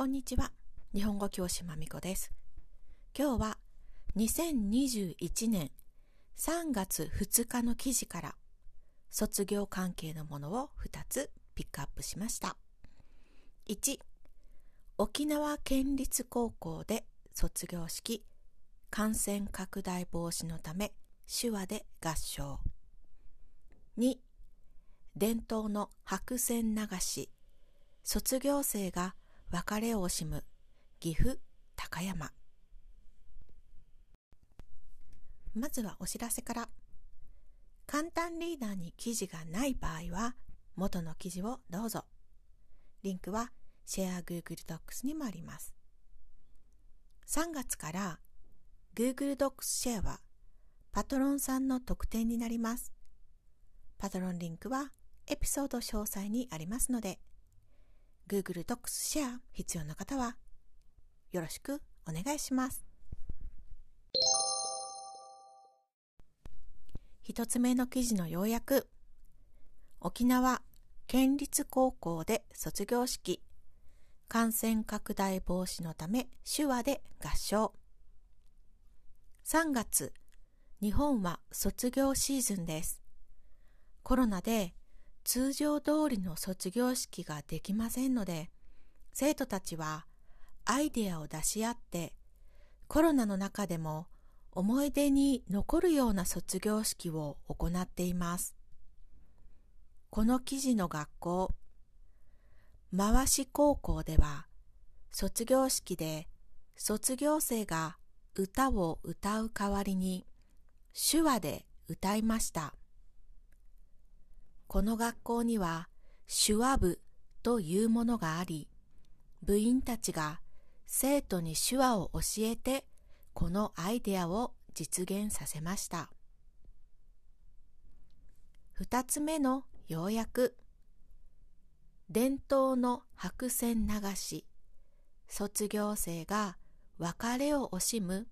こんにちは。日本語教師まみこです。今日は2021年3月2日の記事から卒業関係のものを2つピックアップしました。1、沖縄県立高校で卒業式感染拡大防止のため手話で合唱。2、伝統の白線流し卒業生が別れを惜しむ。岐阜高山。まずはお知らせから。簡単リーダーに記事がない場合は元の記事をどうぞ。リンクはシェア Google Docs にもあります。3月から Google Docs シェアはパトロンさんの特典になります。パトロンリンクはエピソード詳細にありますので Google Docs シェア必要な方はよろしくお願いします。一つ目の記事の要約。沖縄県立高校で卒業式。感染拡大防止のため手話で合唱。3月日本は卒業シーズンです。コロナで通常通りの卒業式ができませんので、生徒たちはアイデアを出し合って、コロナの中でも思い出に残るような卒業式を行っています。この記事の学校、回し高校では、卒業式で卒業生が歌を歌う代わりに手話で歌いました。この学校には手話部というものがあり、部員たちが生徒に手話を教えてこのアイデアを実現させました。二つ目の要約。伝統の白線流し。卒業生が別れを惜しむ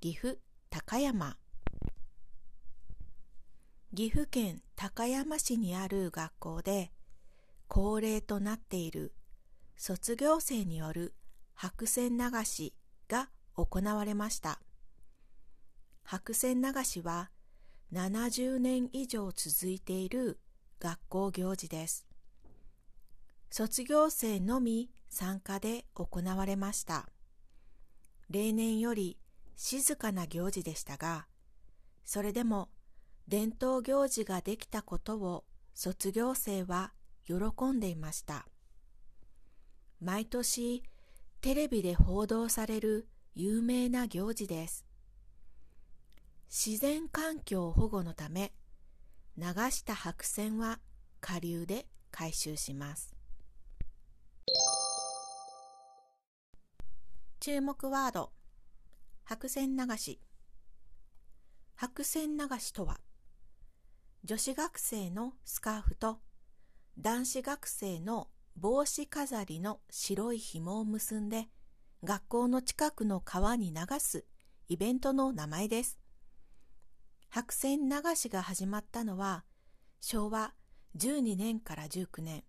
岐阜高山。岐阜県高山市にある学校で恒例となっている卒業生による白線流しが行われました。白線流しは70年以上続いている学校行事です。卒業生のみ参加で行われました。例年より静かな行事でしたが、それでも伝統行事ができたことを卒業生は喜んでいました。毎年テレビで報道される有名な行事です。自然環境保護のため流した白線は下流で回収します。注目ワード白線流し白線流しとは女子学生のスカーフと男子学生の帽子飾りの白い紐を結んで学校の近くの川に流すイベントの名前です。白線流しが始まったのは昭和12年から19年。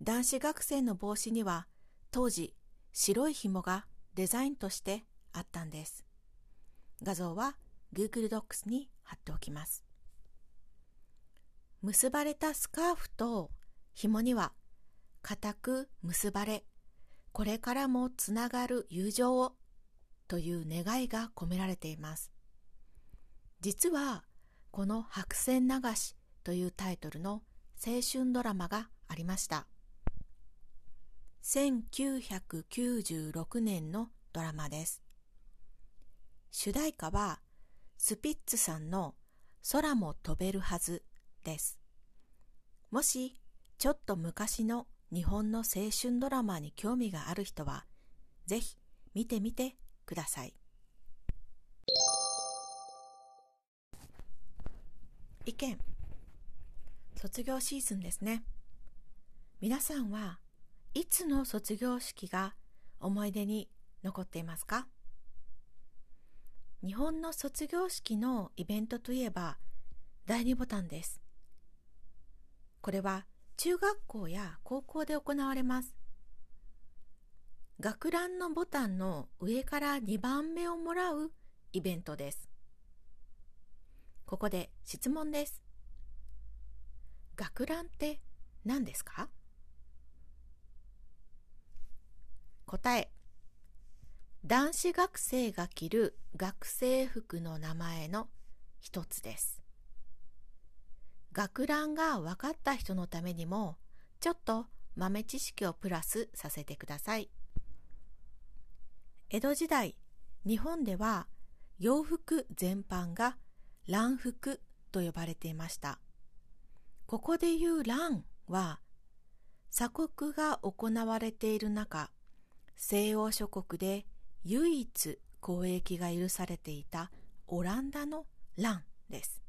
男子学生の帽子には当時白い紐がデザインとしてあったんです。画像は Google Docs に貼っておきます。結ばれたスカーフと紐には固く結ばれこれからもつながる友情をという願いが込められています。実はこの白線流しというタイトルの青春ドラマがありました。1996年のドラマです。主題歌はスピッツさんの空も飛べるはず。です。もし、ちょっと昔の日本の青春ドラマに興味がある人は、ぜひ見てみてください。意見卒業シーズンですね。皆さんはいつの卒業式が思い出に残っていますか？日本の卒業式のイベントといえば第2ボタンです。これは中学校や高校で行われます。学ランのボタンの上から2番目をもらうイベントです。ここで質問です。学ランって何ですか？答え男子学生が着る学生服の名前の一つです。学ランが分かった人のためにもちょっと豆知識をプラスさせてください。江戸時代、日本では洋服全般が乱服と呼ばれていました。ここで言う乱は鎖国が行われている中、西欧諸国で唯一交易が許されていたオランダの乱です。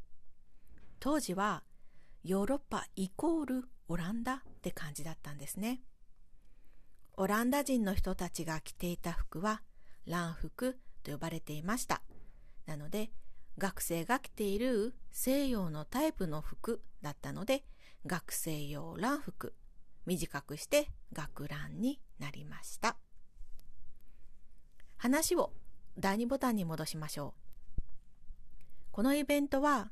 当時はヨーロッパイコールオランダって感じだったんですね。オランダ人の人たちが着ていた服は乱服と呼ばれていました。なので学生が着ている西洋のタイプの服だったので学生用乱服短くして学ランになりました。話を第2ボタンに戻しましょう。このイベントは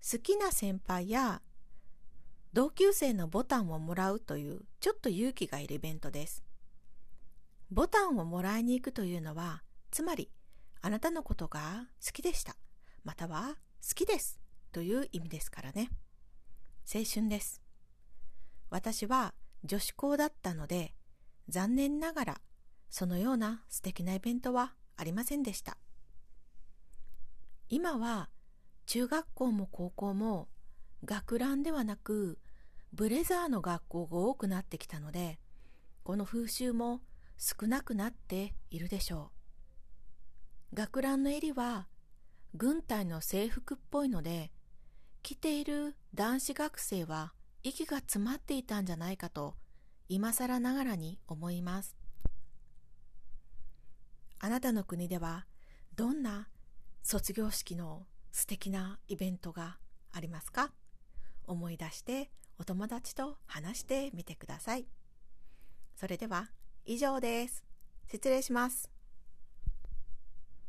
好きな先輩や同級生のボタンをもらうというちょっと勇気がいるイベントです。ボタンをもらいに行くというのは、つまりあなたのことが好きでした、または好きですという意味ですからね。青春です。私は女子校だったので、残念ながらそのような素敵なイベントはありませんでした。今は中学校も高校も学ランではなくブレザーの学校が多くなってきたのでこの風習も少なくなっているでしょう。学ランの襟は軍隊の制服っぽいので着ている男子学生は息が詰まっていたんじゃないかと今更ながらに思います。あなたの国ではどんな卒業式の素敵なイベントがありますか？思い出してお友達と話してみてください。それでは以上です。失礼します。